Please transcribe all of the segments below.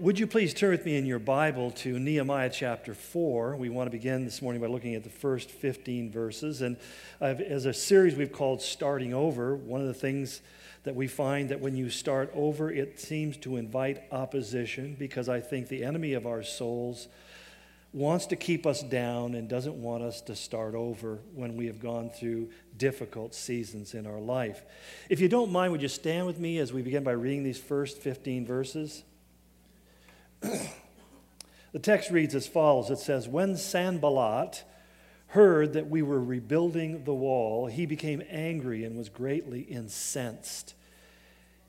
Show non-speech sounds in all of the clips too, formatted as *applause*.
Would you please turn with me in your Bible to Nehemiah chapter 4? We want to begin this morning by looking at the first 15 verses. And uh, as a series we've called Starting Over, one of the things that we find that when you start over, it seems to invite opposition because I think the enemy of our souls wants to keep us down and doesn't want us to start over when we have gone through difficult seasons in our life. If you don't mind, would you stand with me as we begin by reading these first 15 verses? The text reads as follows It says, When Sanballat heard that we were rebuilding the wall, he became angry and was greatly incensed.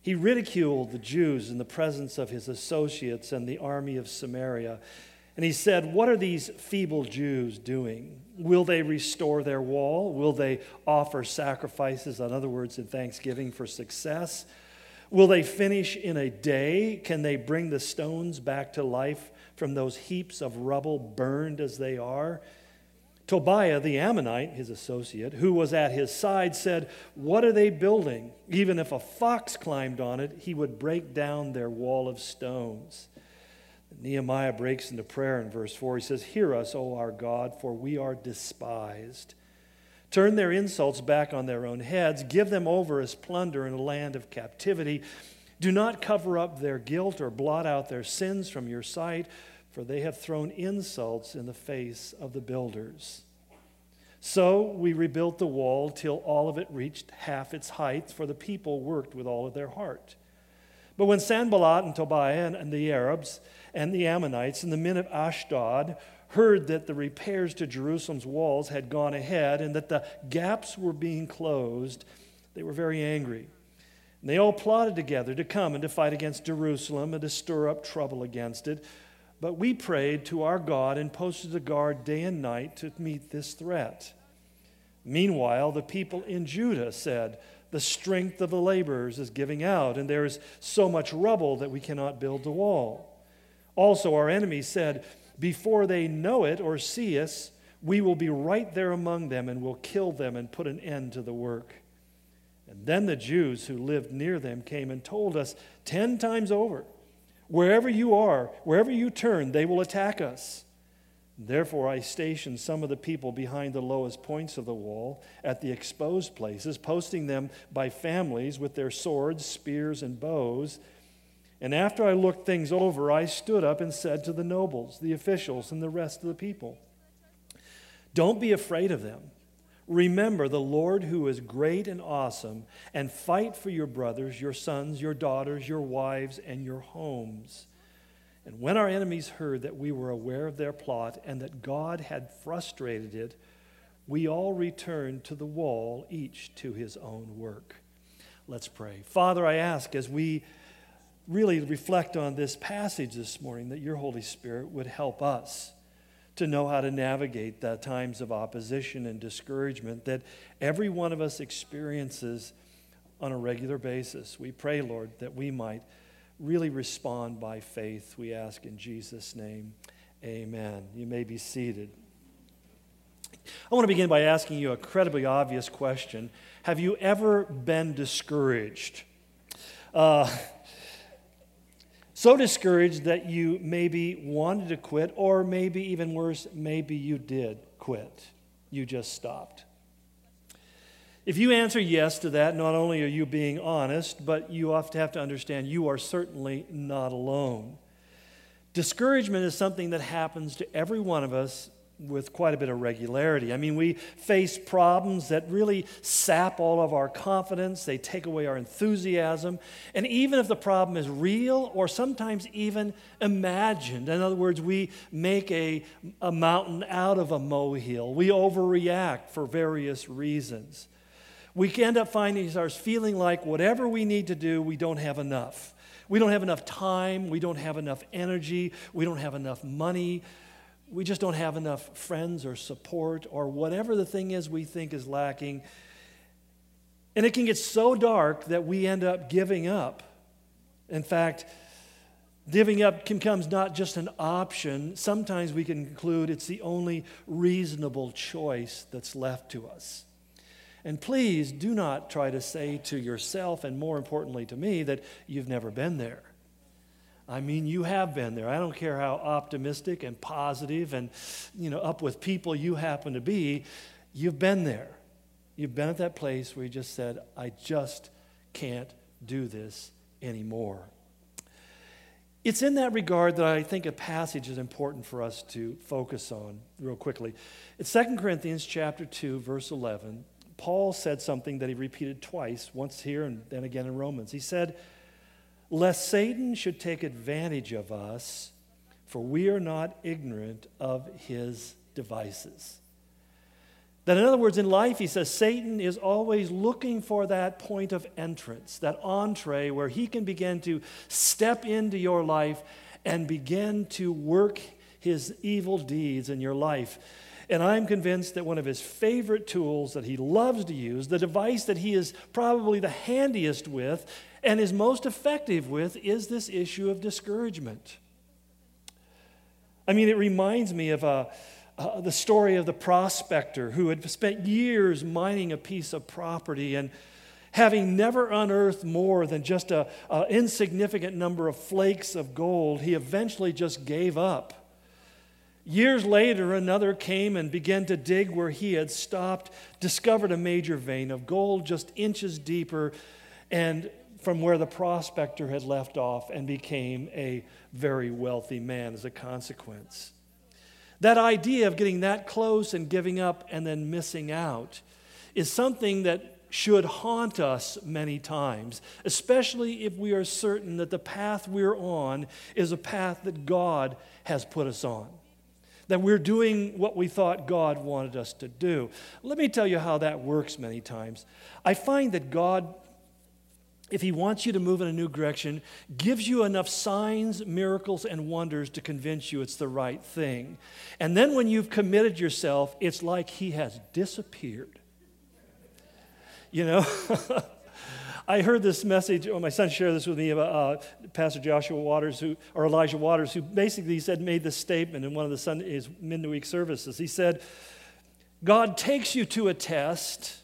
He ridiculed the Jews in the presence of his associates and the army of Samaria. And he said, What are these feeble Jews doing? Will they restore their wall? Will they offer sacrifices, in other words, in thanksgiving for success? Will they finish in a day? Can they bring the stones back to life from those heaps of rubble burned as they are? Tobiah the Ammonite, his associate, who was at his side, said, What are they building? Even if a fox climbed on it, he would break down their wall of stones. Nehemiah breaks into prayer in verse 4. He says, Hear us, O our God, for we are despised. Turn their insults back on their own heads. Give them over as plunder in a land of captivity. Do not cover up their guilt or blot out their sins from your sight, for they have thrown insults in the face of the builders. So we rebuilt the wall till all of it reached half its height, for the people worked with all of their heart. But when Sanballat and Tobiah and the Arabs and the Ammonites and the men of Ashdod heard that the repairs to Jerusalem's walls had gone ahead and that the gaps were being closed, they were very angry. And they all plotted together to come and to fight against Jerusalem and to stir up trouble against it. But we prayed to our God and posted a guard day and night to meet this threat. Meanwhile, the people in Judah said, The strength of the laborers is giving out, and there is so much rubble that we cannot build the wall. Also, our enemies said, before they know it or see us, we will be right there among them and will kill them and put an end to the work. And then the Jews who lived near them came and told us ten times over wherever you are, wherever you turn, they will attack us. Therefore, I stationed some of the people behind the lowest points of the wall at the exposed places, posting them by families with their swords, spears, and bows and after I looked things over, I stood up and said to the nobles, the officials, and the rest of the people, Don't be afraid of them. Remember the Lord who is great and awesome, and fight for your brothers, your sons, your daughters, your wives, and your homes. And when our enemies heard that we were aware of their plot and that God had frustrated it, we all returned to the wall, each to his own work. Let's pray. Father, I ask as we really reflect on this passage this morning that your Holy Spirit would help us to know how to navigate the times of opposition and discouragement that every one of us experiences on a regular basis. We pray, Lord, that we might really respond by faith. We ask in Jesus' name. Amen. You may be seated. I want to begin by asking you a credibly obvious question Have you ever been discouraged? Uh, so discouraged that you maybe wanted to quit, or maybe even worse, maybe you did quit. You just stopped. If you answer yes to that, not only are you being honest, but you often have to understand you are certainly not alone. Discouragement is something that happens to every one of us with quite a bit of regularity. I mean, we face problems that really sap all of our confidence, they take away our enthusiasm. And even if the problem is real or sometimes even imagined, in other words, we make a, a mountain out of a molehill, we overreact for various reasons. We end up finding ourselves feeling like whatever we need to do, we don't have enough. We don't have enough time. We don't have enough energy. We don't have enough money we just don't have enough friends or support or whatever the thing is we think is lacking. And it can get so dark that we end up giving up. In fact, giving up becomes not just an option. Sometimes we can conclude it's the only reasonable choice that's left to us. And please do not try to say to yourself, and more importantly to me, that you've never been there. I mean, you have been there. I don't care how optimistic and positive and, you know, up with people you happen to be, you've been there. You've been at that place where you just said, I just can't do this anymore. It's in that regard that I think a passage is important for us to focus on real quickly. It's 2 Corinthians chapter 2 verse 11. Paul said something that he repeated twice, once here and then again in Romans. He said, lest Satan should take advantage of us, for we are not ignorant of his devices. That, in other words, in life, he says Satan is always looking for that point of entrance, that entree where he can begin to step into your life and begin to work his evil deeds in your life. And I'm convinced that one of his favorite tools that he loves to use, the device that he is probably the handiest with, and is most effective with is this issue of discouragement. I mean, it reminds me of uh, uh, the story of the prospector who had spent years mining a piece of property and having never unearthed more than just an insignificant number of flakes of gold, he eventually just gave up. Years later, another came and began to dig where he had stopped, discovered a major vein of gold just inches deeper, and from where the prospector had left off and became a very wealthy man as a consequence. That idea of getting that close and giving up and then missing out is something that should haunt us many times, especially if we are certain that the path we're on is a path that God has put us on. That we're doing what we thought God wanted us to do. Let me tell you how that works many times. I find that God if he wants you to move in a new direction, gives you enough signs, miracles, and wonders to convince you it's the right thing. And then when you've committed yourself, it's like he has disappeared. You know? *laughs* I heard this message, well, my son shared this with me about uh, Pastor Joshua Waters, who, or Elijah Waters, who basically said, made this statement in one of the Sunday's midweek services. He said, God takes you to a test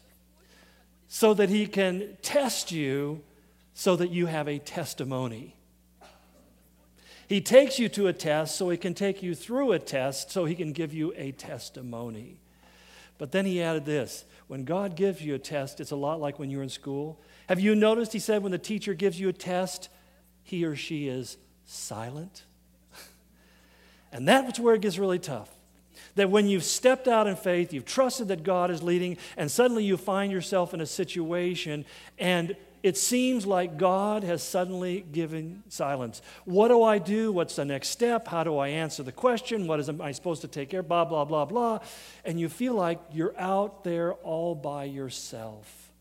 so that he can test you so that you have a testimony. He takes you to a test so he can take you through a test so he can give you a testimony. But then he added this when God gives you a test, it's a lot like when you're in school. Have you noticed, he said, when the teacher gives you a test, he or she is silent? *laughs* and that's where it gets really tough. That when you've stepped out in faith, you've trusted that God is leading, and suddenly you find yourself in a situation and it seems like God has suddenly given silence. What do I do? What's the next step? How do I answer the question? What is, am I supposed to take care? Blah, blah, blah, blah. And you feel like you're out there all by yourself.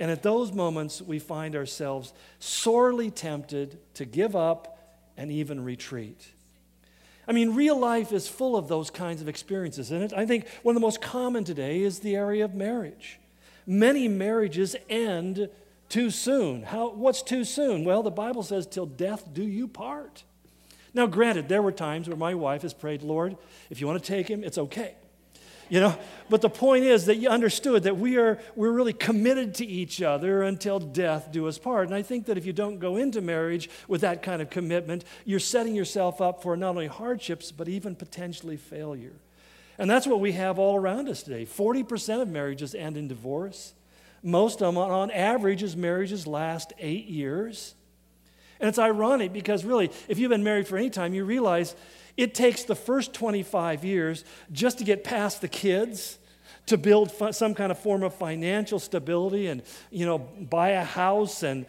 And at those moments, we find ourselves sorely tempted to give up and even retreat. I mean, real life is full of those kinds of experiences, isn't it? I think one of the most common today is the area of marriage. Many marriages end too soon. How, what's too soon? Well, the Bible says, till death do you part. Now, granted, there were times where my wife has prayed, Lord, if you want to take him, it's okay. You know, but the point is that you understood that we are we're really committed to each other until death do us part. And I think that if you don't go into marriage with that kind of commitment, you're setting yourself up for not only hardships but even potentially failure. And that's what we have all around us today. 40% of marriages end in divorce. Most of them, on average, is marriages last eight years. And it's ironic because, really, if you've been married for any time, you realize it takes the first 25 years just to get past the kids, to build some kind of form of financial stability and, you know, buy a house and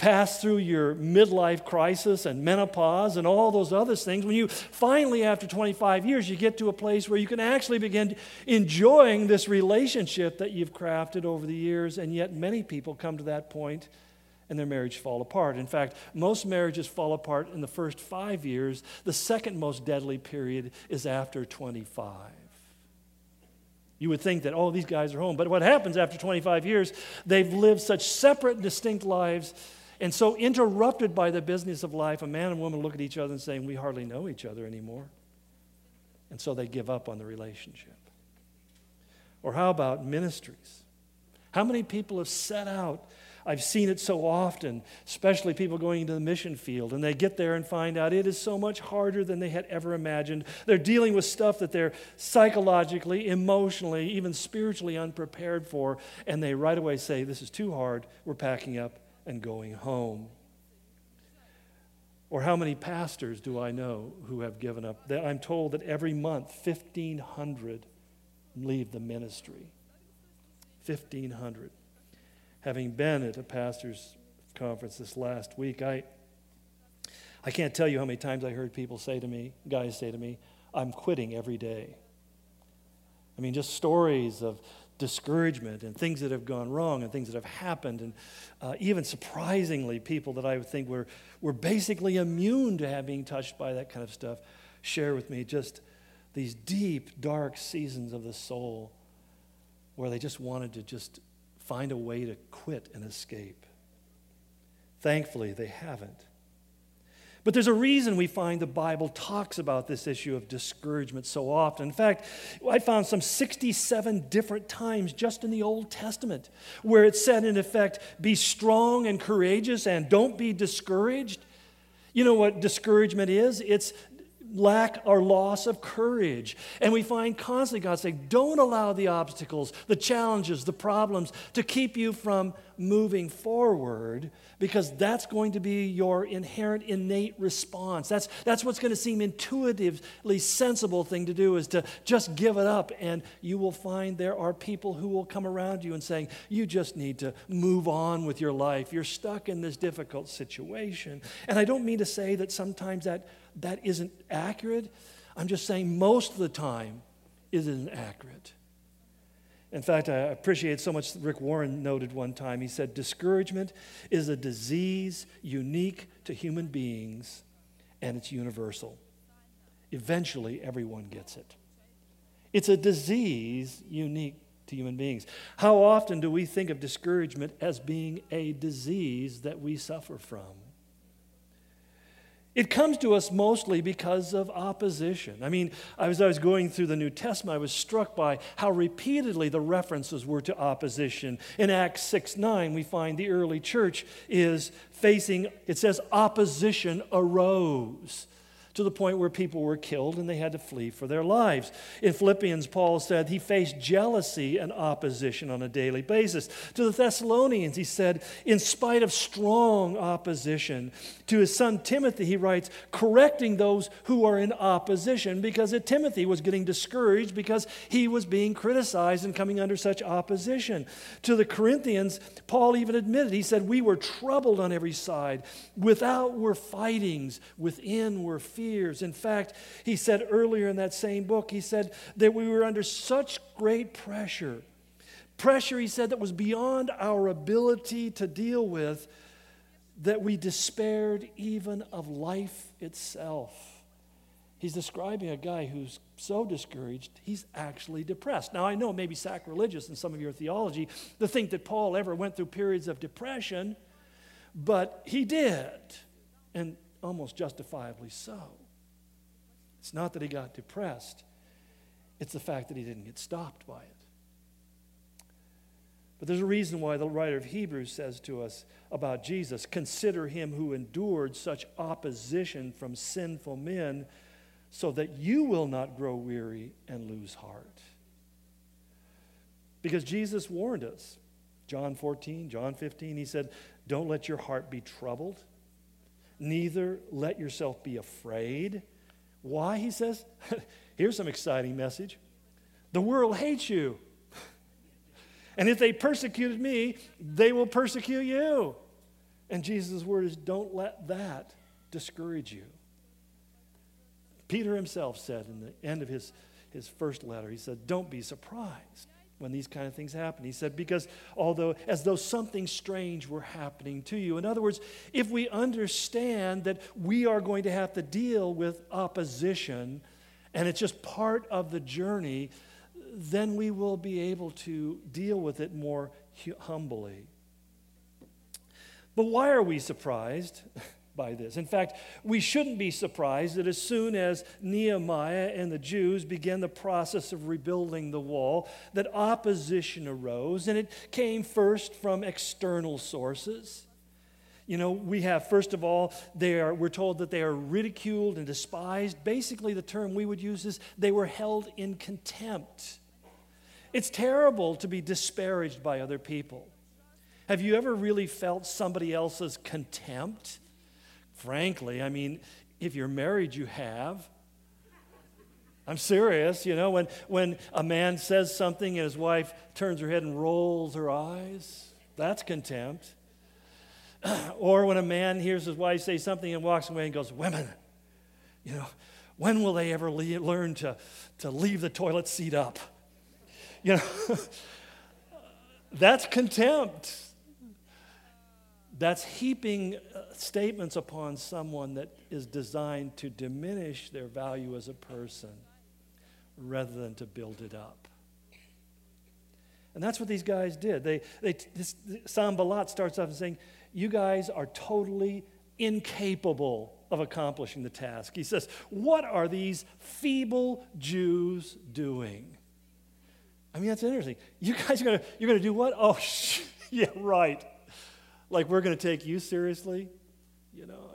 pass through your midlife crisis and menopause and all those other things, when you finally, after 25 years, you get to a place where you can actually begin enjoying this relationship that you've crafted over the years, and yet many people come to that point and their marriage fall apart. In fact, most marriages fall apart in the first five years. The second most deadly period is after 25. You would think that, oh, these guys are home. But what happens after 25 years, they've lived such separate, distinct lives and so, interrupted by the business of life, a man and woman look at each other and saying, We hardly know each other anymore. And so they give up on the relationship. Or how about ministries? How many people have set out I've seen it so often, especially people going into the mission field, and they get there and find out it is so much harder than they had ever imagined. They're dealing with stuff that they're psychologically, emotionally, even spiritually unprepared for, and they right away say, This is too hard, we're packing up and going home. Or how many pastors do I know who have given up? That I'm told that every month, 1,500 leave the ministry. 1,500 having been at a pastor's conference this last week, I, I can't tell you how many times I heard people say to me, guys say to me, I'm quitting every day. I mean, just stories of discouragement and things that have gone wrong and things that have happened. And uh, even surprisingly, people that I would think were, were basically immune to have being touched by that kind of stuff share with me just these deep, dark seasons of the soul where they just wanted to just find a way to quit and escape. Thankfully, they haven't. But there's a reason we find the Bible talks about this issue of discouragement so often. In fact, I found some 67 different times just in the Old Testament where it said, in effect, be strong and courageous and don't be discouraged. You know what discouragement is? It's lack or loss of courage. And we find constantly God saying, don't allow the obstacles, the challenges, the problems to keep you from moving forward because that's going to be your inherent innate response. That's, that's what's going to seem intuitively sensible thing to do is to just give it up. And you will find there are people who will come around you and saying, you just need to move on with your life. You're stuck in this difficult situation. And I don't mean to say that sometimes that that isn't accurate. I'm just saying most of the time it isn't accurate. In fact, I appreciate so much Rick Warren noted one time. He said, Discouragement is a disease unique to human beings and it's universal. Eventually, everyone gets it. It's a disease unique to human beings. How often do we think of discouragement as being a disease that we suffer from? It comes to us mostly because of opposition. I mean, as I was going through the New Testament, I was struck by how repeatedly the references were to opposition. In Acts 6 9, we find the early church is facing, it says, opposition arose to the point where people were killed and they had to flee for their lives. In Philippians, Paul said he faced jealousy and opposition on a daily basis. To the Thessalonians, he said, in spite of strong opposition. To his son Timothy, he writes, correcting those who are in opposition because Timothy was getting discouraged because he was being criticized and coming under such opposition. To the Corinthians, Paul even admitted, he said, We were troubled on every side. Without were fightings, within were fears fears. In fact, he said earlier in that same book, he said that we were under such great pressure. Pressure, he said, that was beyond our ability to deal with, that we despaired even of life itself. He's describing a guy who's so discouraged, he's actually depressed. Now, I know it may be sacrilegious in some of your theology to think that Paul ever went through periods of depression, but he did. And almost justifiably so. It's not that he got depressed, it's the fact that he didn't get stopped by it. But there's a reason why the writer of Hebrews says to us about Jesus consider him who endured such opposition from sinful men, so that you will not grow weary and lose heart. Because Jesus warned us. John 14, John 15, he said, Don't let your heart be troubled neither let yourself be afraid. Why, he says? *laughs* Here's some exciting message. The world hates you. And if they persecuted me, they will persecute you. And Jesus' word is don't let that discourage you. Peter himself said in the end of his, his first letter, he said, Don't be surprised when these kind of things happen. He said, because although, as though something strange were happening to you. In other words, if we understand that we are going to have to deal with opposition and it's just part of the journey, then we will be able to deal with it more humbly. But why are we surprised? *laughs* by this. In fact, we shouldn't be surprised that as soon as Nehemiah and the Jews began the process of rebuilding the wall, that opposition arose, and it came first from external sources. You know, we have, first of all, they are, we're told that they are ridiculed and despised. Basically, the term we would use is they were held in contempt. It's terrible to be disparaged by other people. Have you ever really felt somebody else's contempt? Frankly, I mean, if you're married, you have. I'm serious, you know, when, when a man says something and his wife turns her head and rolls her eyes, that's contempt. *clears throat* or when a man hears his wife say something and walks away and goes, Women, you know, when will they ever learn to, to leave the toilet seat up? You know, *laughs* that's contempt. That's heaping statements upon someone that is designed to diminish their value as a person rather than to build it up. And that's what these guys did. They, they, this, Sanballat starts off saying, You guys are totally incapable of accomplishing the task. He says, What are these feeble Jews doing? I mean, that's interesting. You guys are going to, you're to do what? Oh, sh- *laughs* yeah, right like we're going to take you seriously? You know,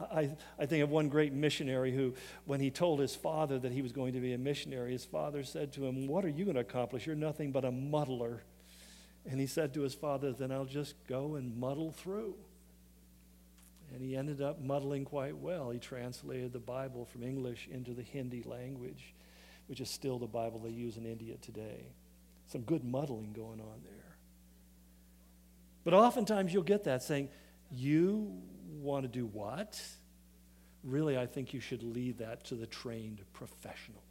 I, I think of one great missionary who, when he told his father that he was going to be a missionary, his father said to him, What are you going to accomplish? You're nothing but a muddler. And he said to his father, Then I'll just go and muddle through. And he ended up muddling quite well. He translated the Bible from English into the Hindi language, which is still the Bible they use in India today. Some good muddling going on there. But oftentimes you'll get that saying, You want to do what? Really, I think you should leave that to the trained professionals.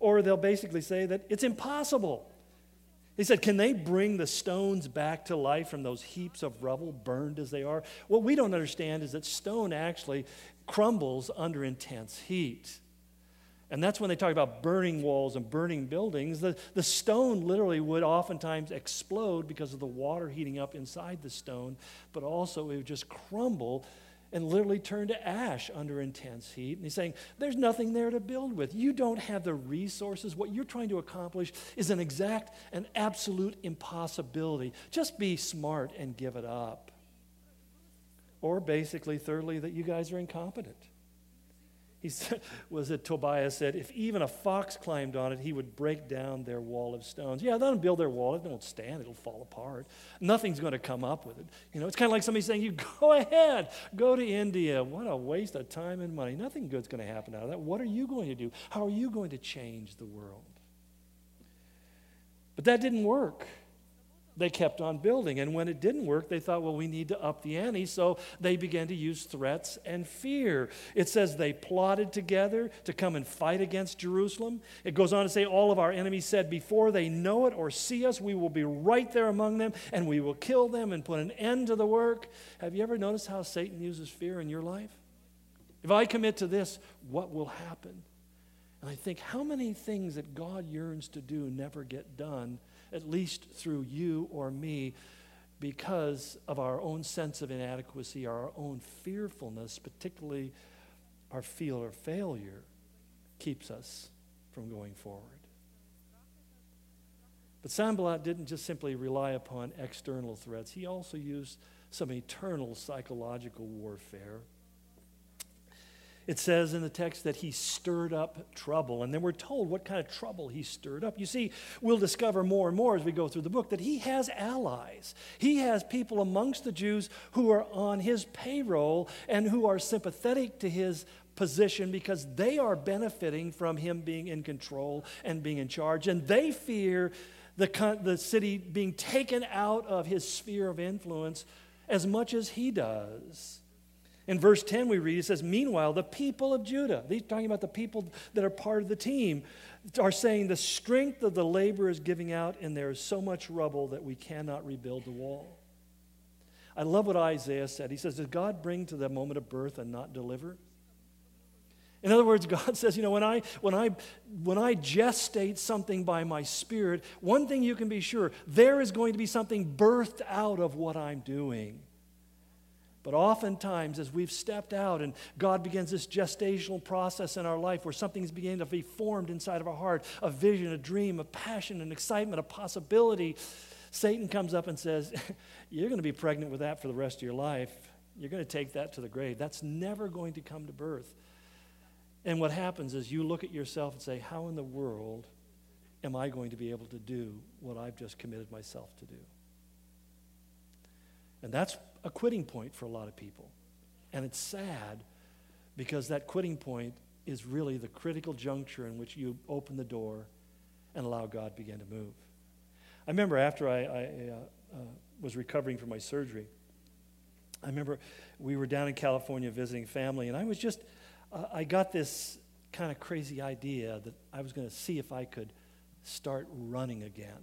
Or they'll basically say that it's impossible. He said, Can they bring the stones back to life from those heaps of rubble, burned as they are? What we don't understand is that stone actually crumbles under intense heat. And that's when they talk about burning walls and burning buildings. The, the stone literally would oftentimes explode because of the water heating up inside the stone, but also it would just crumble and literally turn to ash under intense heat. And he's saying, There's nothing there to build with. You don't have the resources. What you're trying to accomplish is an exact and absolute impossibility. Just be smart and give it up. Or basically, thirdly, that you guys are incompetent. He said, was it Tobias said, if even a fox climbed on it, he would break down their wall of stones. Yeah, they don't build their wall. It won't stand. It'll fall apart. Nothing's going to come up with it. You know, it's kind of like somebody saying, you *laughs* go ahead, go to India. What a waste of time and money. Nothing good's going to happen out of that. What are you going to do? How are you going to change the world? But that didn't work they kept on building. And when it didn't work, they thought, well, we need to up the ante. So they began to use threats and fear. It says they plotted together to come and fight against Jerusalem. It goes on to say, all of our enemies said, before they know it or see us, we will be right there among them and we will kill them and put an end to the work. Have you ever noticed how Satan uses fear in your life? If I commit to this, what will happen? And I think, how many things that God yearns to do never get done? At least through you or me, because of our own sense of inadequacy, our own fearfulness, particularly our fear of failure, keeps us from going forward. But Sanballat didn't just simply rely upon external threats, he also used some eternal psychological warfare it says in the text that he stirred up trouble. And then we're told what kind of trouble he stirred up. You see, we'll discover more and more as we go through the book that he has allies. He has people amongst the Jews who are on his payroll and who are sympathetic to his position because they are benefiting from him being in control and being in charge. And they fear the, the city being taken out of his sphere of influence as much as he does. In verse 10, we read, it says, Meanwhile, the people of Judah, these talking about the people that are part of the team, are saying, The strength of the labor is giving out, and there is so much rubble that we cannot rebuild the wall. I love what Isaiah said. He says, Does God bring to the moment of birth and not deliver? In other words, God *laughs* says, you know, when I, when, I, when I gestate something by my spirit, one thing you can be sure there is going to be something birthed out of what I'm doing. But oftentimes, as we've stepped out and God begins this gestational process in our life where something's beginning to be formed inside of our heart a vision, a dream, a passion, an excitement, a possibility Satan comes up and says, *laughs* You're going to be pregnant with that for the rest of your life. You're going to take that to the grave. That's never going to come to birth. And what happens is you look at yourself and say, How in the world am I going to be able to do what I've just committed myself to do? And that's a quitting point for a lot of people. And it's sad because that quitting point is really the critical juncture in which you open the door and allow God begin to move. I remember after I, I uh, uh, was recovering from my surgery, I remember we were down in California visiting family, and I was just, uh, I got this kind of crazy idea that I was going to see if I could start running again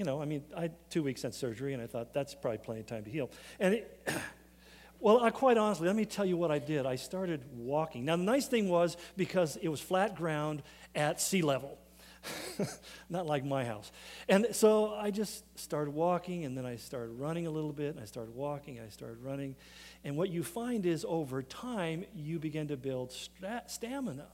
you know, I mean, I had two weeks since surgery, and I thought that's probably plenty of time to heal. And it, *clears throat* well, I, quite honestly, let me tell you what I did. I started walking. Now, the nice thing was because it was flat ground at sea level, *laughs* not like my house. And so I just started walking, and then I started running a little bit, and I started walking, and I started running. And what you find is over time, you begin to build stamina.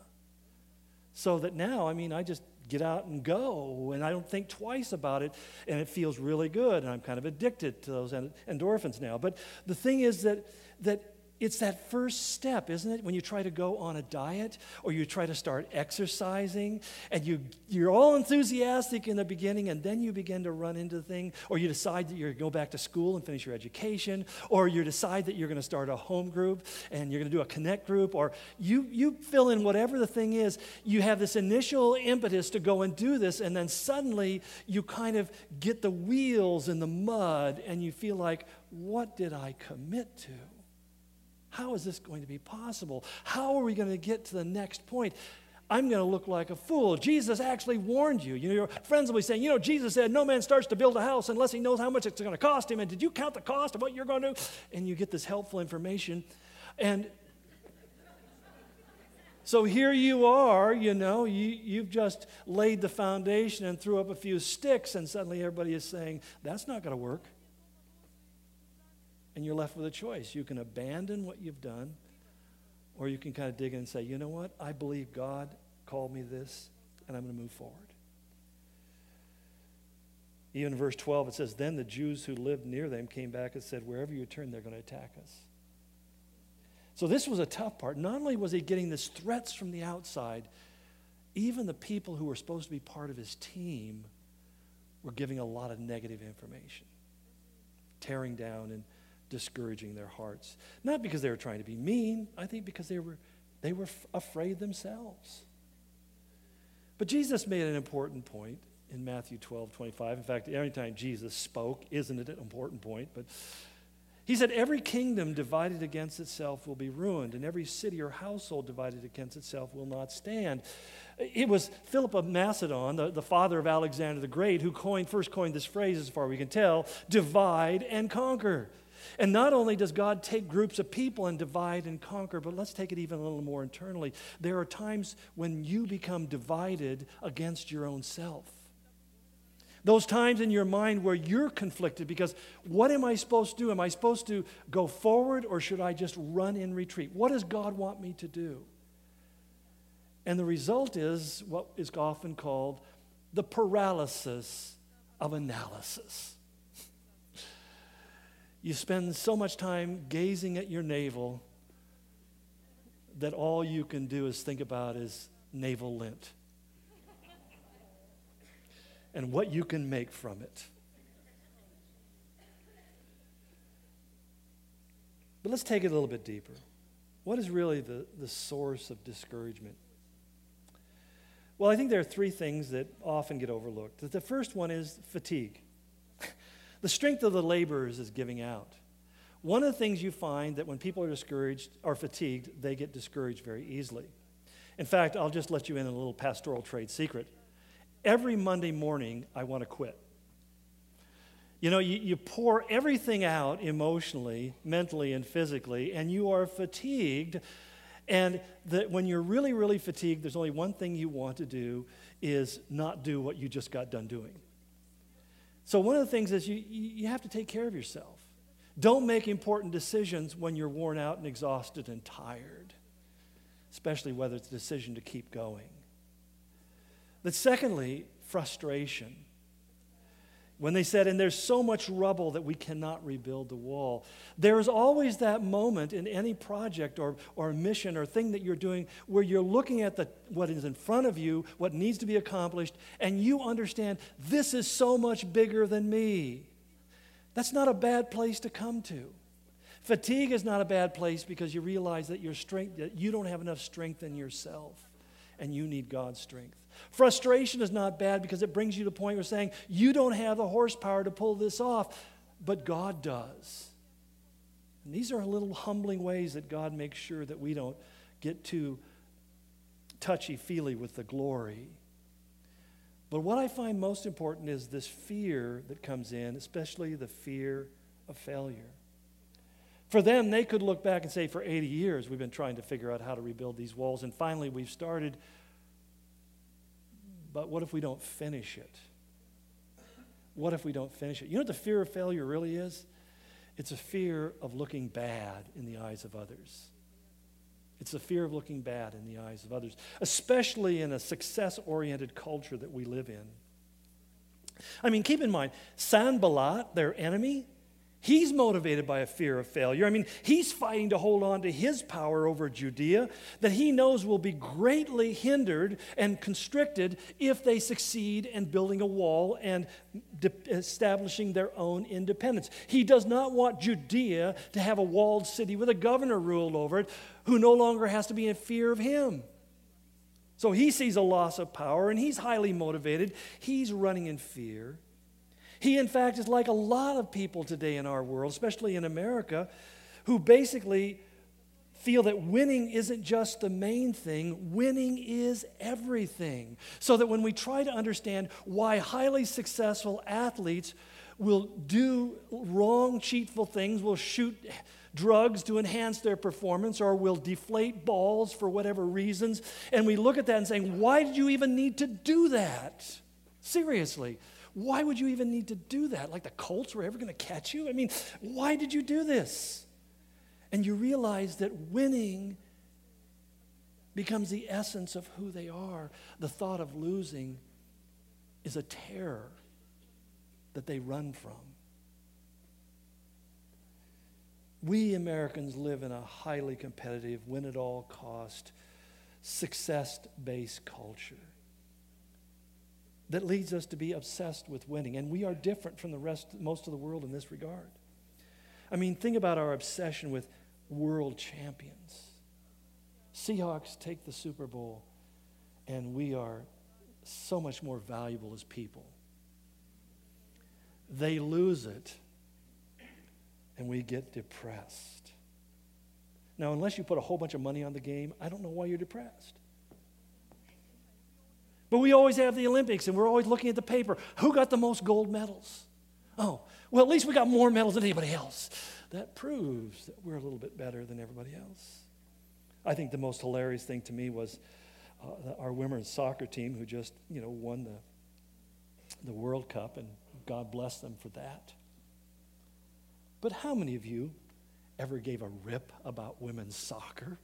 So that now, I mean, I just get out and go, and I don't think twice about it, and it feels really good, and I'm kind of addicted to those endorphins now. But the thing is that, that it's that first step, isn't it? When you try to go on a diet or you try to start exercising and you, you're all enthusiastic in the beginning and then you begin to run into the thing, or you decide that you're going to go back to school and finish your education, or you decide that you're going to start a home group and you're going to do a connect group, or you, you fill in whatever the thing is. You have this initial impetus to go and do this, and then suddenly you kind of get the wheels in the mud and you feel like, what did I commit to? How is this going to be possible? How are we going to get to the next point? I'm going to look like a fool. Jesus actually warned you. You know, your friends will be saying, you know, Jesus said, no man starts to build a house unless he knows how much it's going to cost him. And did you count the cost of what you're going to do? And you get this helpful information. And so here you are, you know, you, you've just laid the foundation and threw up a few sticks, and suddenly everybody is saying, that's not going to work and you're left with a choice. You can abandon what you've done, or you can kind of dig in and say, you know what? I believe God called me this, and I'm going to move forward. Even verse 12, it says, Then the Jews who lived near them came back and said, Wherever you turn, they're going to attack us. So this was a tough part. Not only was he getting these threats from the outside, even the people who were supposed to be part of his team were giving a lot of negative information, tearing down and discouraging their hearts. Not because they were trying to be mean, I think because they were, they were f- afraid themselves. But Jesus made an important point in Matthew 12, 25. In fact, every time Jesus spoke, isn't it an important point? But he said, Every kingdom divided against itself will be ruined, and every city or household divided against itself will not stand. It was Philip of Macedon, the, the father of Alexander the Great, who coined, first coined this phrase, as far as we can tell divide and conquer. And not only does God take groups of people and divide and conquer, but let's take it even a little more internally. There are times when you become divided against your own self. Those times in your mind where you're conflicted because what am I supposed to do? Am I supposed to go forward or should I just run in retreat? What does God want me to do? And the result is what is often called the paralysis of analysis. You spend so much time gazing at your navel that all you can do is think about is navel lint and what you can make from it. But let's take it a little bit deeper. What is really the, the source of discouragement? Well, I think there are three things that often get overlooked. The first one is fatigue. The strength of the laborers is giving out. One of the things you find that when people are discouraged or fatigued, they get discouraged very easily. In fact, I'll just let you in a little pastoral trade secret. Every Monday morning, I want to quit. You know, you, you pour everything out emotionally, mentally, and physically, and you are fatigued. And that when you're really, really fatigued, there's only one thing you want to do is not do what you just got done doing. So, one of the things is you, you have to take care of yourself. Don't make important decisions when you're worn out and exhausted and tired, especially whether it's a decision to keep going. But secondly, frustration. When they said, and there's so much rubble that we cannot rebuild the wall. There's always that moment in any project or, or mission or thing that you're doing where you're looking at the, what is in front of you, what needs to be accomplished, and you understand this is so much bigger than me. That's not a bad place to come to. Fatigue is not a bad place because you realize that your strength, that you don't have enough strength in yourself and you need God's strength. Frustration is not bad because it brings you to the point where saying, you don't have the horsepower to pull this off, but God does. And these are little humbling ways that God makes sure that we don't get too touchy feely with the glory. But what I find most important is this fear that comes in, especially the fear of failure. For them, they could look back and say, for 80 years, we've been trying to figure out how to rebuild these walls, and finally we've started but what if we don't finish it? What if we don't finish it? You know what the fear of failure really is? It's a fear of looking bad in the eyes of others. It's a fear of looking bad in the eyes of others, especially in a success oriented culture that we live in. I mean, keep in mind, Sanballat, their enemy, He's motivated by a fear of failure. I mean, he's fighting to hold on to his power over Judea that he knows will be greatly hindered and constricted if they succeed in building a wall and de- establishing their own independence. He does not want Judea to have a walled city with a governor ruled over it who no longer has to be in fear of him. So he sees a loss of power and he's highly motivated. He's running in fear. He, in fact, is like a lot of people today in our world, especially in America, who basically feel that winning isn't just the main thing, winning is everything. So that when we try to understand why highly successful athletes will do wrong, cheatful things, will shoot drugs to enhance their performance, or will deflate balls for whatever reasons, and we look at that and saying, why did you even need to do that? Seriously. Why would you even need to do that? Like the Colts were ever going to catch you? I mean, why did you do this? And you realize that winning becomes the essence of who they are. The thought of losing is a terror that they run from. We Americans live in a highly competitive, win at all cost, success based culture that leads us to be obsessed with winning. And we are different from the rest, most of the world in this regard. I mean, think about our obsession with world champions. Seahawks take the Super Bowl, and we are so much more valuable as people. They lose it, and we get depressed. Now, unless you put a whole bunch of money on the game, I don't know why you're depressed. But we always have the Olympics and we're always looking at the paper. Who got the most gold medals? Oh, well, at least we got more medals than anybody else. That proves that we're a little bit better than everybody else. I think the most hilarious thing to me was uh, our women's soccer team who just, you know, won the, the World Cup, and God bless them for that. But how many of you ever gave a rip about women's soccer?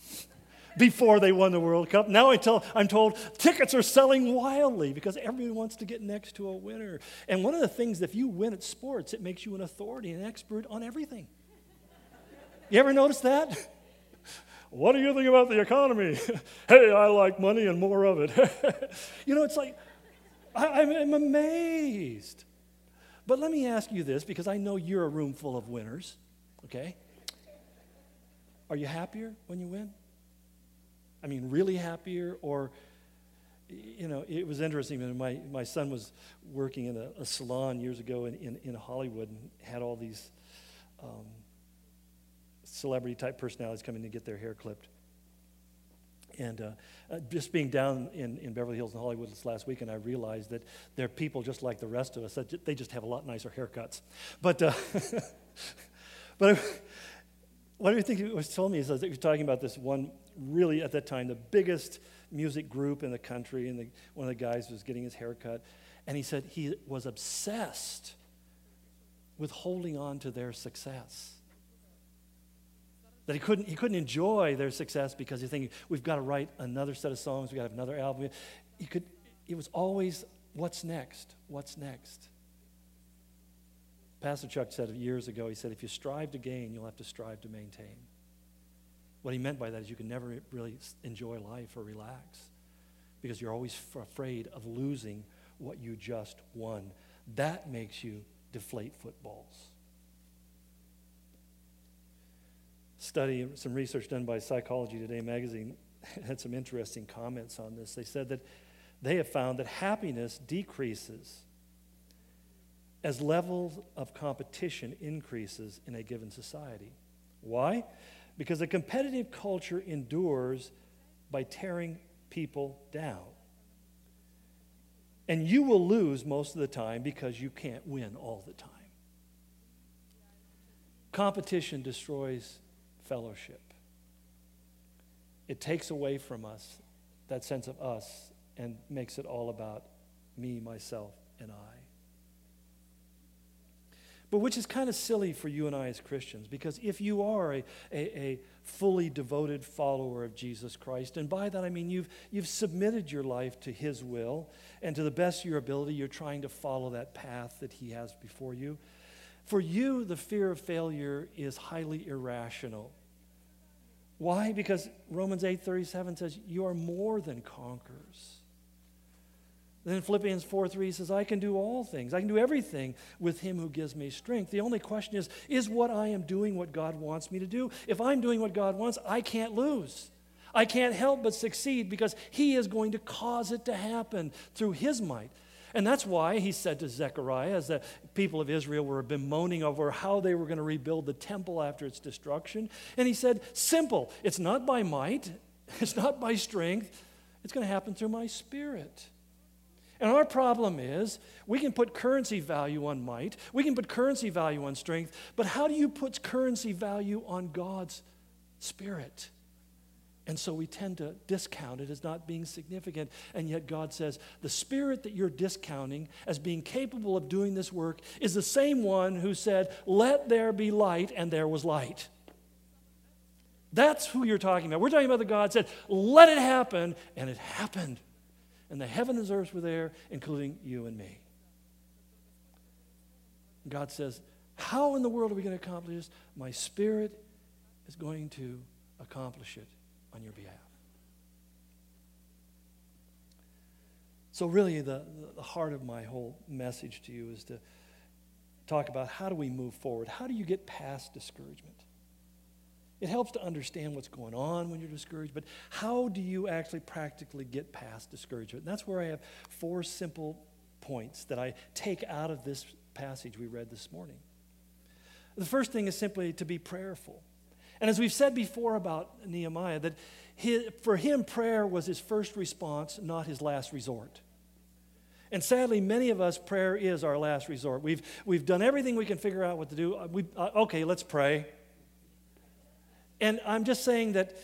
*laughs* before they won the World Cup. Now I tell, I'm told tickets are selling wildly because everyone wants to get next to a winner. And one of the things, if you win at sports, it makes you an authority, an expert on everything. You ever notice that? What do you think about the economy? *laughs* hey, I like money and more of it. *laughs* you know, it's like, I, I'm amazed. But let me ask you this because I know you're a room full of winners, okay? Are you happier when you win? I mean, really happier or, you know, it was interesting. My, my son was working in a, a salon years ago in, in, in, Hollywood and had all these um, celebrity type personalities coming to get their hair clipped. And uh, uh, just being down in, in Beverly Hills and Hollywood this last weekend, I realized that they're people just like the rest of us. That they just have a lot nicer haircuts. But, uh, *laughs* but *laughs* what do you think he was telling me is that was talking about this one really at that time the biggest music group in the country, and the, one of the guys was getting his hair cut, and he said he was obsessed with holding on to their success. That he couldn't, he couldn't enjoy their success because he's thinking, we've got to write another set of songs, we've got to have another album. He could, it was always, what's next? What's next? Pastor Chuck said years ago, he said, if you strive to gain, you'll have to strive to maintain. What he meant by that is you can never really enjoy life or relax because you're always afraid of losing what you just won. That makes you deflate footballs. Study, some research done by Psychology Today magazine *laughs* had some interesting comments on this. They said that they have found that happiness decreases as levels of competition increases in a given society. Why? Because a competitive culture endures by tearing people down. And you will lose most of the time because you can't win all the time. Competition destroys fellowship. It takes away from us that sense of us and makes it all about me, myself, and I. But which is kind of silly for you and I as Christians, because if you are a, a, a, fully devoted follower of Jesus Christ, and by that I mean you've, you've submitted your life to His will, and to the best of your ability, you're trying to follow that path that He has before you. For you, the fear of failure is highly irrational. Why? Because Romans 8:37 says, You are more than conquerors. Then Philippians 4 3 says, I can do all things. I can do everything with him who gives me strength. The only question is, is what I am doing what God wants me to do? If I'm doing what God wants, I can't lose. I can't help but succeed because he is going to cause it to happen through his might. And that's why he said to Zechariah, as the people of Israel were bemoaning over how they were going to rebuild the temple after its destruction, and he said, Simple, it's not by might, *laughs* it's not by strength, it's going to happen through my spirit. And our problem is we can put currency value on might, we can put currency value on strength, but how do you put currency value on God's spirit? And so we tend to discount it as not being significant. And yet God says the spirit that you're discounting as being capable of doing this work is the same one who said, Let there be light, and there was light. That's who you're talking about. We're talking about the God said, Let it happen, and it happened and the heavens and earth were there, including you and me. God says, How in the world are we going to accomplish this? My spirit is going to accomplish it on your behalf. So, really, the, the heart of my whole message to you is to talk about how do we move forward? How do you get past discouragement? It helps to understand what's going on when you're discouraged, but how do you actually practically get past discouragement? And that's where I have four simple points that I take out of this passage we read this morning. The first thing is simply to be prayerful. And as we've said before about Nehemiah, that his, for him, prayer was his first response, not his last resort. And sadly, many of us, prayer is our last resort. We've, we've done everything we can figure out what to do. We, uh, okay, let's pray. And I'm just saying that,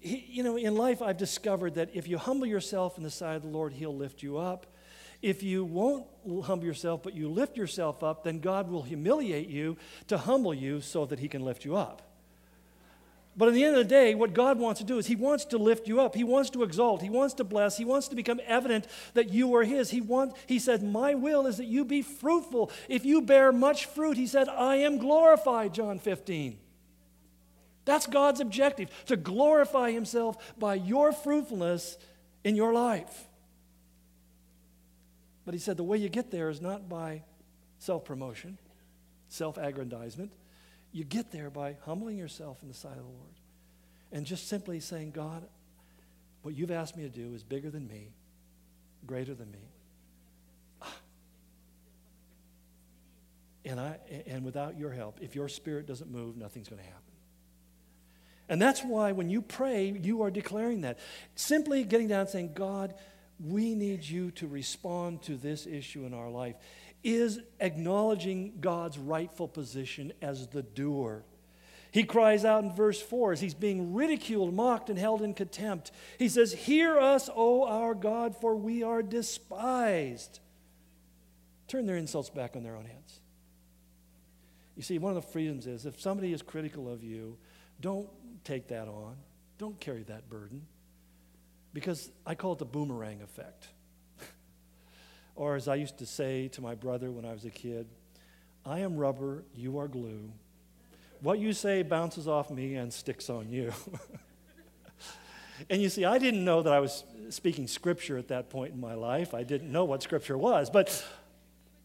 you know, in life I've discovered that if you humble yourself in the sight of the Lord, He'll lift you up. If you won't humble yourself, but you lift yourself up, then God will humiliate you to humble you so that He can lift you up. But at the end of the day, what God wants to do is He wants to lift you up. He wants to exalt. He wants to bless. He wants to become evident that you are His. He, wants, he said, My will is that you be fruitful. If you bear much fruit, He said, I am glorified, John 15. That's God's objective to glorify Himself by your fruitfulness in your life. But He said the way you get there is not by self promotion, self aggrandizement. You get there by humbling yourself in the sight of the Lord and just simply saying, God, what you've asked me to do is bigger than me, greater than me. And, I, and without your help, if your spirit doesn't move, nothing's going to happen. And that's why when you pray, you are declaring that. Simply getting down and saying, God, we need you to respond to this issue in our life is acknowledging God's rightful position as the doer. He cries out in verse 4 as he's being ridiculed, mocked, and held in contempt. He says, Hear us, O our God, for we are despised. Turn their insults back on their own heads. You see, one of the freedoms is if somebody is critical of you, don't take that on. Don't carry that burden. Because I call it the boomerang effect. *laughs* or as I used to say to my brother when I was a kid, I am rubber, you are glue. What you say bounces off me and sticks on you. *laughs* and you see, I didn't know that I was speaking scripture at that point in my life. I didn't know what scripture was. But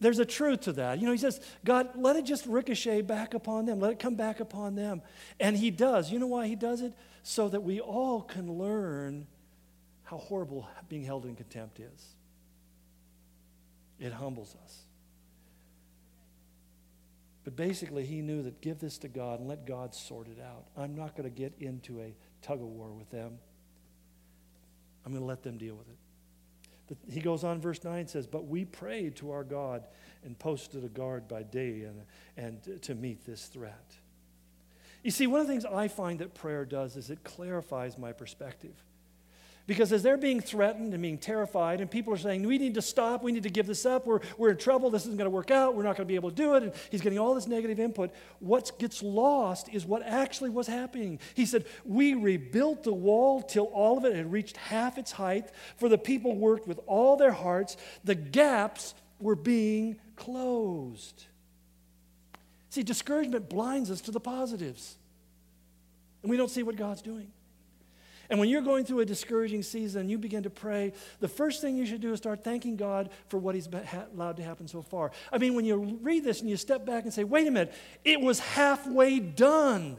there's a truth to that. You know, he says, God, let it just ricochet back upon them. Let it come back upon them. And he does. You know why he does it? So that we all can learn how horrible being held in contempt is. It humbles us. But basically, he knew that give this to God and let God sort it out. I'm not going to get into a tug of war with them. I'm going to let them deal with it. He goes on, verse 9 says, But we prayed to our God and posted a guard by day and, and to meet this threat. You see, one of the things I find that prayer does is it clarifies my perspective. Because as they're being threatened and being terrified, and people are saying, We need to stop, we need to give this up, we're, we're in trouble, this isn't going to work out, we're not going to be able to do it, and he's getting all this negative input, what gets lost is what actually was happening. He said, We rebuilt the wall till all of it had reached half its height, for the people worked with all their hearts, the gaps were being closed. See, discouragement blinds us to the positives, and we don't see what God's doing. And when you're going through a discouraging season, you begin to pray, the first thing you should do is start thanking God for what He's allowed to happen so far. I mean, when you read this and you step back and say, wait a minute, it was halfway done.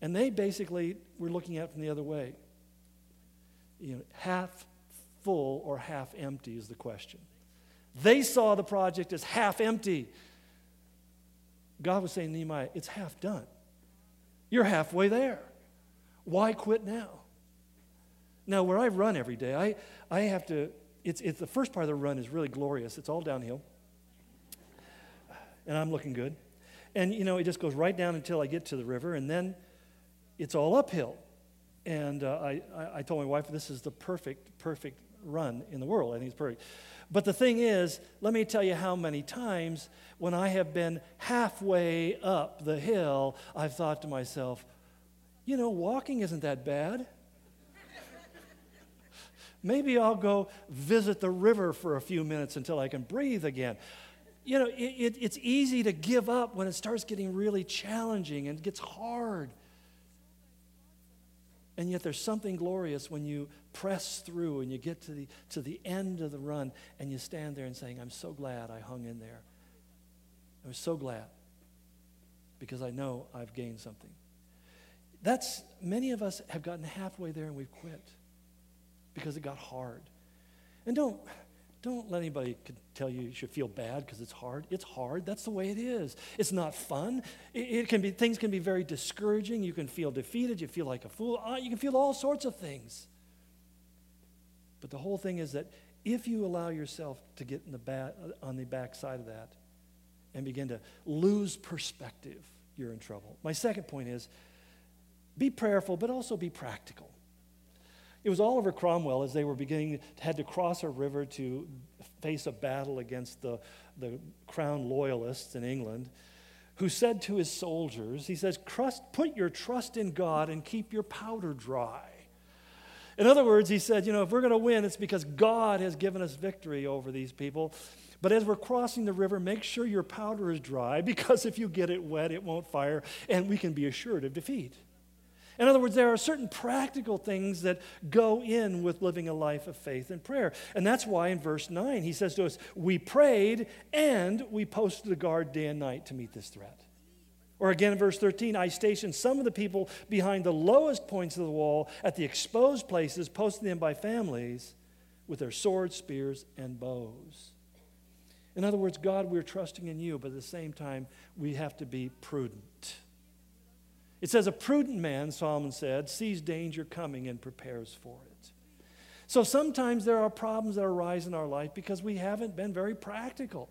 And they basically were looking at it from the other way. You know, half full or half empty is the question. They saw the project as half empty. God was saying, Nehemiah, it's half done. You're halfway there. Why quit now? Now, where I run every day, I, I have to, it's, it's the first part of the run is really glorious. It's all downhill. And I'm looking good. And, you know, it just goes right down until I get to the river, and then it's all uphill. And uh, I, I told my wife, this is the perfect, perfect run in the world. I think it's perfect. But the thing is, let me tell you how many times when I have been halfway up the hill, I've thought to myself, you know, walking isn't that bad. Maybe I'll go visit the river for a few minutes until I can breathe again. You know, it, it, it's easy to give up when it starts getting really challenging and gets hard. And yet there's something glorious when you press through and you get to the, to the end of the run and you stand there and saying, I'm so glad I hung in there. I was so glad because I know I've gained something. That's many of us have gotten halfway there and we've quit because it got hard. And don't don't let anybody tell you you should feel bad because it's hard. It's hard. That's the way it is. It's not fun. It, it, can be things can be very discouraging. You can feel defeated. You feel like a fool. Uh, you can feel all sorts of things. But the whole thing is that if you allow yourself to get in the back, on the backside of that and begin to lose perspective, you're in trouble. My second point is be prayerful, but also be practical. It was Oliver Cromwell as they were beginning, had to cross a river to face a battle against the, the crown loyalists in England, who said to his soldiers, he says, put your trust in God and keep your powder dry. In other words, he said, you know, if we're going to win, it's because God has given us victory over these people. But as we're crossing the river, make sure your powder is dry because if you get it wet, it won't fire and we can be assured of defeat. In other words, there are certain practical things that go in with living a life of faith and prayer. And that's why in verse 9 he says to us, We prayed and we posted a guard day and night to meet this threat. Or again in verse 13, I stationed some of the people behind the lowest points of the wall at the exposed places, posting them by families with their swords, spears, and bows. In other words, God, we're trusting in you, but at the same time, we have to be prudent. It says, A prudent man, Solomon said, sees danger coming and prepares for it. So sometimes there are problems that arise in our life because we haven't been very practical.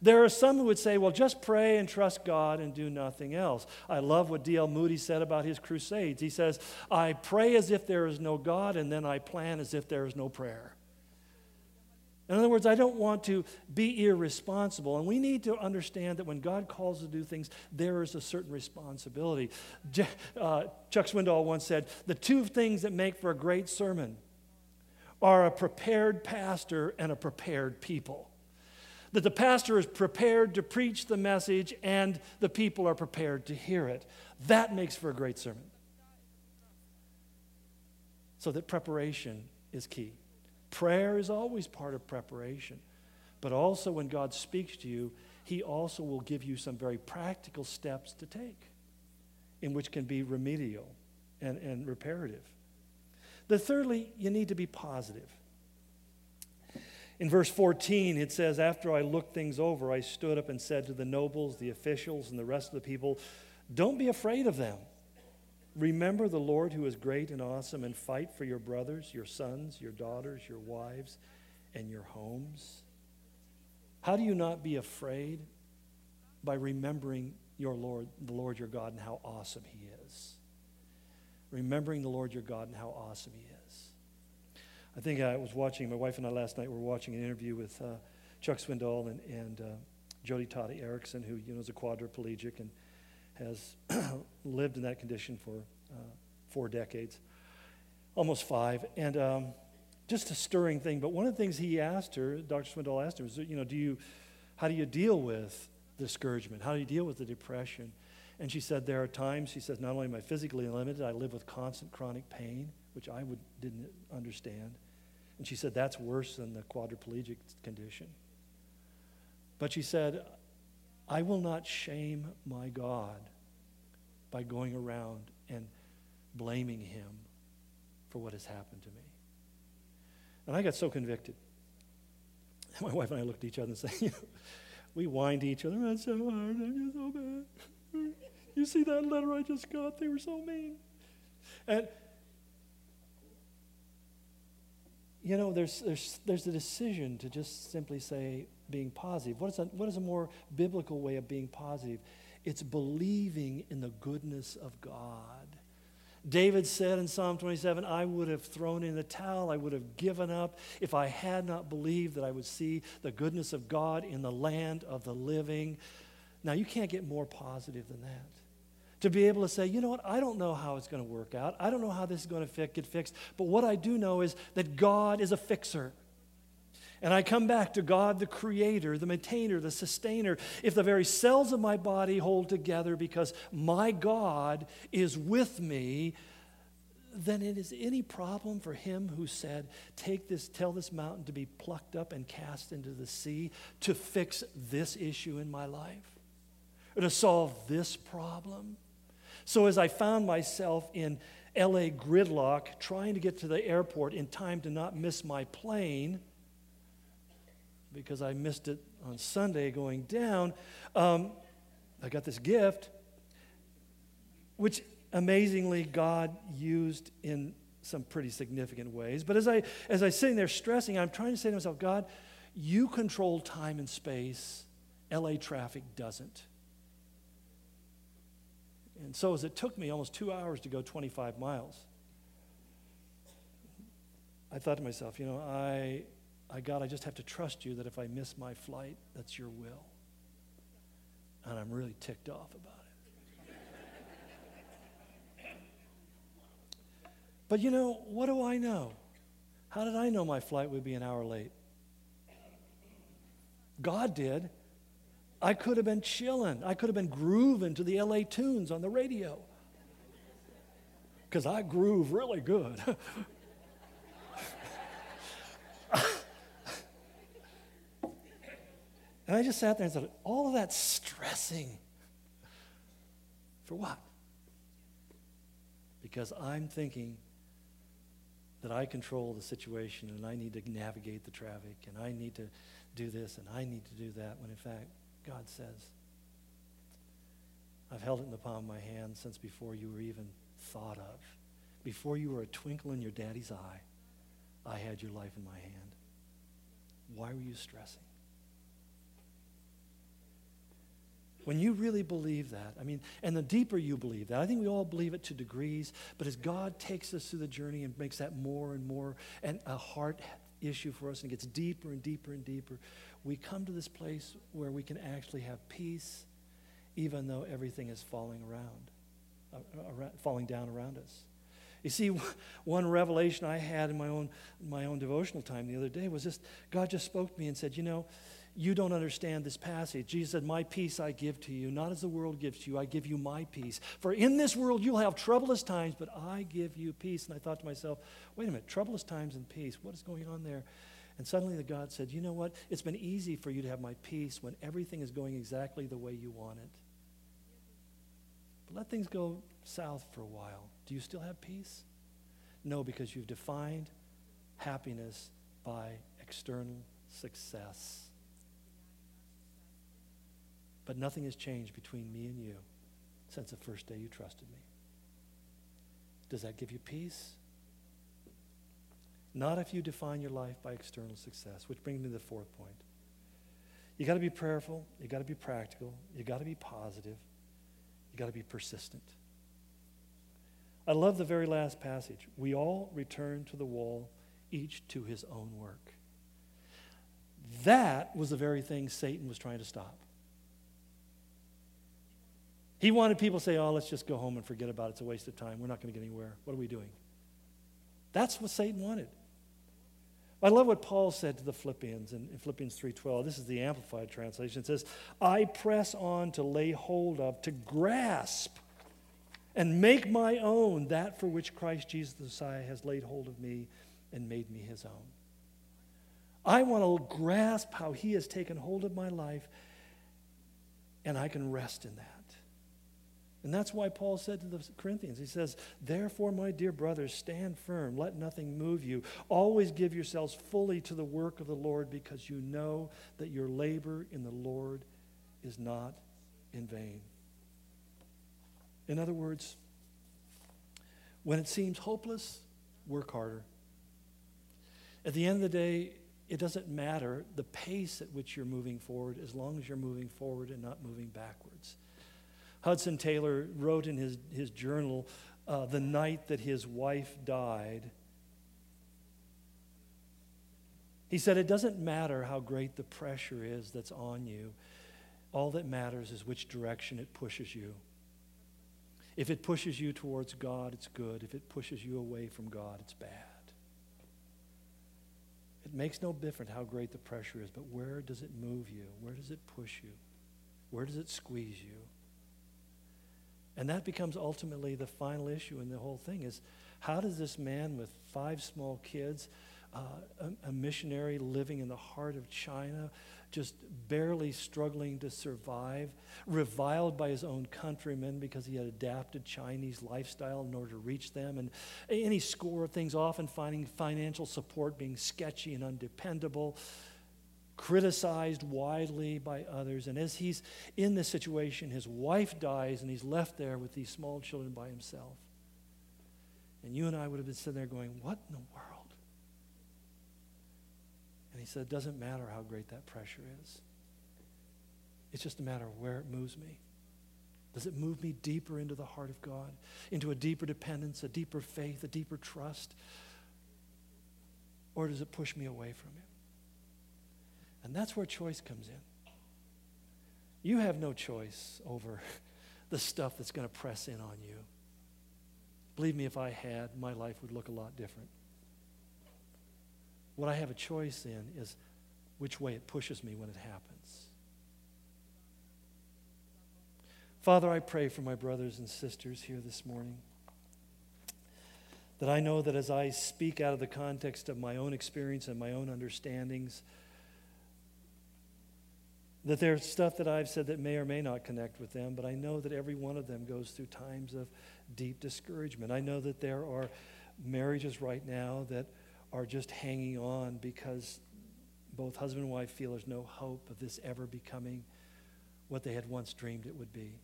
There are some who would say, well, just pray and trust God and do nothing else. I love what D.L. Moody said about his crusades. He says, I pray as if there is no God, and then I plan as if there is no prayer. In other words, I don't want to be irresponsible. And we need to understand that when God calls us to do things, there is a certain responsibility. Uh, Chuck Swindoll once said, The two things that make for a great sermon are a prepared pastor and a prepared people. That the pastor is prepared to preach the message and the people are prepared to hear it. That makes for a great sermon. So that preparation is key. Prayer is always part of preparation. But also, when God speaks to you, He also will give you some very practical steps to take, in which can be remedial and, and reparative. The thirdly, you need to be positive. In verse 14, it says, After I looked things over, I stood up and said to the nobles, the officials, and the rest of the people, Don't be afraid of them. Remember the Lord who is great and awesome, and fight for your brothers, your sons, your daughters, your wives, and your homes. How do you not be afraid? By remembering your Lord, the Lord your God, and how awesome He is. Remembering the Lord your God and how awesome He is. I think I was watching, my wife and I last night were watching an interview with uh, Chuck Swindoll and, and uh, Joni Tada Eareckson, who you know is a quadriplegic and has *clears throat* lived in that condition for uh, four decades, almost five. And um, just a stirring thing. But one of the things he asked her, Dr. Swindoll asked her, was, you know, do you, how do you deal with discouragement? How do you deal with the depression? And she said, there are times, she says, not only am I physically limited, I live with constant chronic pain, which I would, didn't understand. And she said, that's worse than the quadriplegic condition. But she said, I will not shame my God by going around and blaming him for what has happened to me. And I got so convicted. *laughs* My wife and I looked at each other and said, *laughs* we whined each other, that's so hard, I'm so bad. *laughs* You see that letter I just got? They were so mean. And you know, there's, there's, there's a decision to just simply say being positive. What is, a, what is a more biblical way of being positive? It's believing in the goodness of God. David said in Psalm 27, I would have thrown in the towel, I would have given up if I had not believed that I would see the goodness of God in the land of the living. Now, you can't get more positive than that to be able to say, you know what, I don't know how it's going to work out. I don't know how this is going to get fixed. But what I do know is that God is a fixer. And I come back to God, the creator, the maintainer, the sustainer. If the very cells of my body hold together because my God is with me, then it is any problem for him who said, Take this, tell this mountain to be plucked up and cast into the sea to fix this issue in my life or to solve this problem. So as I found myself in LA gridlock trying to get to the airport in time to not miss my plane, because I missed it on Sunday going down, um, I got this gift, which amazingly God used in some pretty significant ways. But as I as I sitting there stressing, I'm trying to say to myself, God, you control time and space. LA traffic doesn't. And so, as it took me almost two hours to go 25 miles, I thought to myself, you know, I, I, God, I just have to trust you that if I miss my flight, that's your will. And I'm really ticked off about it. but you know, what do I know? How did I know my flight would be an hour late? God did. I could have been chilling. I could have been grooving to the LA tunes on the radio. Because I groove really good. *laughs* and I just sat there and said, all of that stressing. For what? Because I'm thinking that I control the situation and I need to navigate the traffic and I need to do this and I need to do that, when in fact, God says. I've held it in the palm of my hand since before you were even thought of. Before you were a twinkle in your daddy's eye, I had your life in my hand. Why were you stressing? When you really believe that, I mean, and the deeper you believe that, I think we all believe it to degrees, but as God takes us through the journey and makes that more and more, and a heart issue for us and it gets deeper and deeper and deeper, we come to this place where we can actually have peace even though everything is falling around, uh, around falling down around us. You see, *laughs* one revelation I had in my own, my own devotional time the other day was just God just spoke to me and said, You know, you don't understand this passage. Jesus said, My peace I give to you, not as the world gives to you. I give you my peace. For in this world you'll have troublous times, but I give you peace. And I thought to myself, Wait a minute, troublous times and peace. What is going on there? And suddenly the God said, You know what? It's been easy for you to have my peace when everything is going exactly the way you want it. But let things go south for a while. Do you still have peace? No, because you've defined happiness by external success. But nothing has changed between me and you since the first day you trusted me. Does that give you peace? Not if you define your life by external success, which brings me to the fourth point. You got to be prayerful, you got to be practical, you got to be positive, you got to be persistent. I love the very last passage. We all return to the wall, each to his own work. That was the very thing Satan was trying to stop. He wanted people to say, oh, let's just go home and forget about it. It's a waste of time. We're not going to get anywhere. What are we doing? That's what Satan wanted. I love what Paul said to the Philippians in, in Philippians 3.12. This is the Amplified Translation. It says, I press on to lay hold of, to grasp, and make my own that for which Christ Jesus the Messiah has laid hold of me and made me his own. I want to grasp how he has taken hold of my life, and I can rest in that. And that's why Paul said to the Corinthians, he says, Therefore, my dear brothers, stand firm, let nothing move you. Always give yourselves fully to the work of the Lord, because you know that your labor in the Lord is not in vain. In other words, when it seems hopeless, work harder. At the end of the day, it doesn't matter the pace at which you're moving forward as long as you're moving forward and not moving backwards. Hudson Taylor wrote in his, his journal uh, the night that his wife died. He said, It doesn't matter how great the pressure is that's on you, all that matters is which direction it pushes you. If it pushes you towards God, it's good. If it pushes you away from God, it's bad. It makes no difference how great the pressure is, but where does it move you? Where does it push you? Where does it squeeze you? And that becomes ultimately the final issue in the whole thing is how does this man with five small kids, uh, a, a missionary living in the heart of China, just barely struggling to survive, reviled by his own countrymen because he had adapted Chinese lifestyle in order to reach them, and any score of things, often finding financial support being sketchy and undependable criticized widely by others. And as he's in this situation, his wife dies and he's left there with these small children by himself. And you and I would have been sitting there going, What in the world? And he said, It doesn't matter how great that pressure is, it's just a matter of where it moves me. Does it move me deeper into the heart of God, into a deeper dependence, a deeper faith, a deeper trust? Or does it push me away from Him? And that's where choice comes in. You have no choice over *laughs* the stuff that's going to press in on you. Believe me, if I had, my life would look a lot different. What I have a choice in is which way it pushes me when it happens. Father, I pray for my brothers and sisters here this morning that I know that as I speak out of the context of my own experience and my own understandings, that there's stuff that I've said that may or may not connect with them, but I know that every one of them goes through times of deep discouragement. I know that there are marriages right now that are just hanging on because both husband and wife feel there's no hope of this ever becoming what they had once dreamed it would be.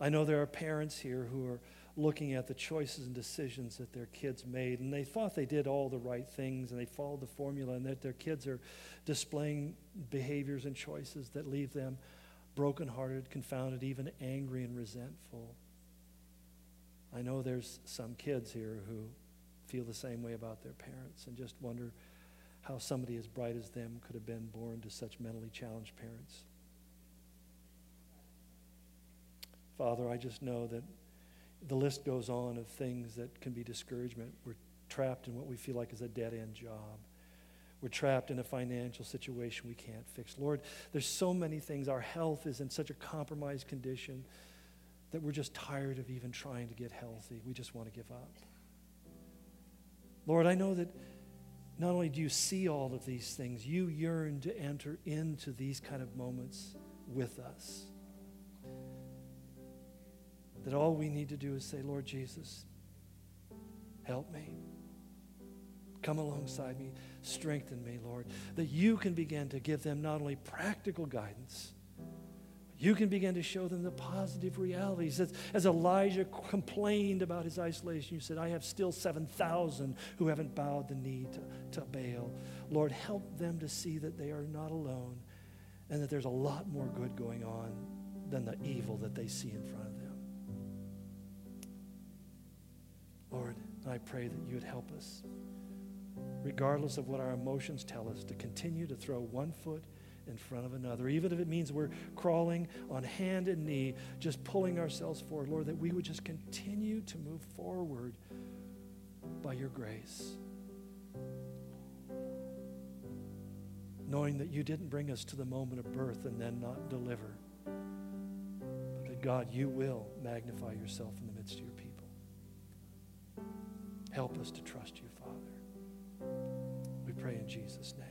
I know there are parents here who are looking at the choices and decisions that their kids made. And they thought they did all the right things and they followed the formula, and that their kids are displaying behaviors and choices that leave them brokenhearted, confounded, even angry and resentful. I know there's some kids here who feel the same way about their parents and just wonder how somebody as bright as them could have been born to such mentally challenged parents. Father, I just know that the list goes on of things that can be discouragement. We're trapped in what we feel like is a dead end job. We're trapped in a financial situation we can't fix. Lord, there's so many things. Our health is in such a compromised condition that we're just tired of even trying to get healthy. We just want to give up. Lord, I know that not only do you see all of these things, you yearn to enter into these kind of moments with us. That all we need to do is say, Lord Jesus, help me. Come alongside me. Strengthen me, Lord. That you can begin to give them not only practical guidance, you can begin to show them the positive realities. As, as, Elijah complained about his isolation, you said, I have still 7,000 who haven't bowed the knee to, to Baal. Lord, help them to see that they are not alone and that there's a lot more good going on than the evil that they see in front of them. Lord, I pray that you would help us, regardless of what our emotions tell us, to continue to throw one foot in front of another, even if it means we're crawling on hand and knee, just pulling ourselves forward, Lord, that we would just continue to move forward by your grace. Knowing that you didn't bring us to the moment of birth and then not deliver, but that God, you will magnify yourself in the Help us to trust you, Father. We pray in Jesus' name.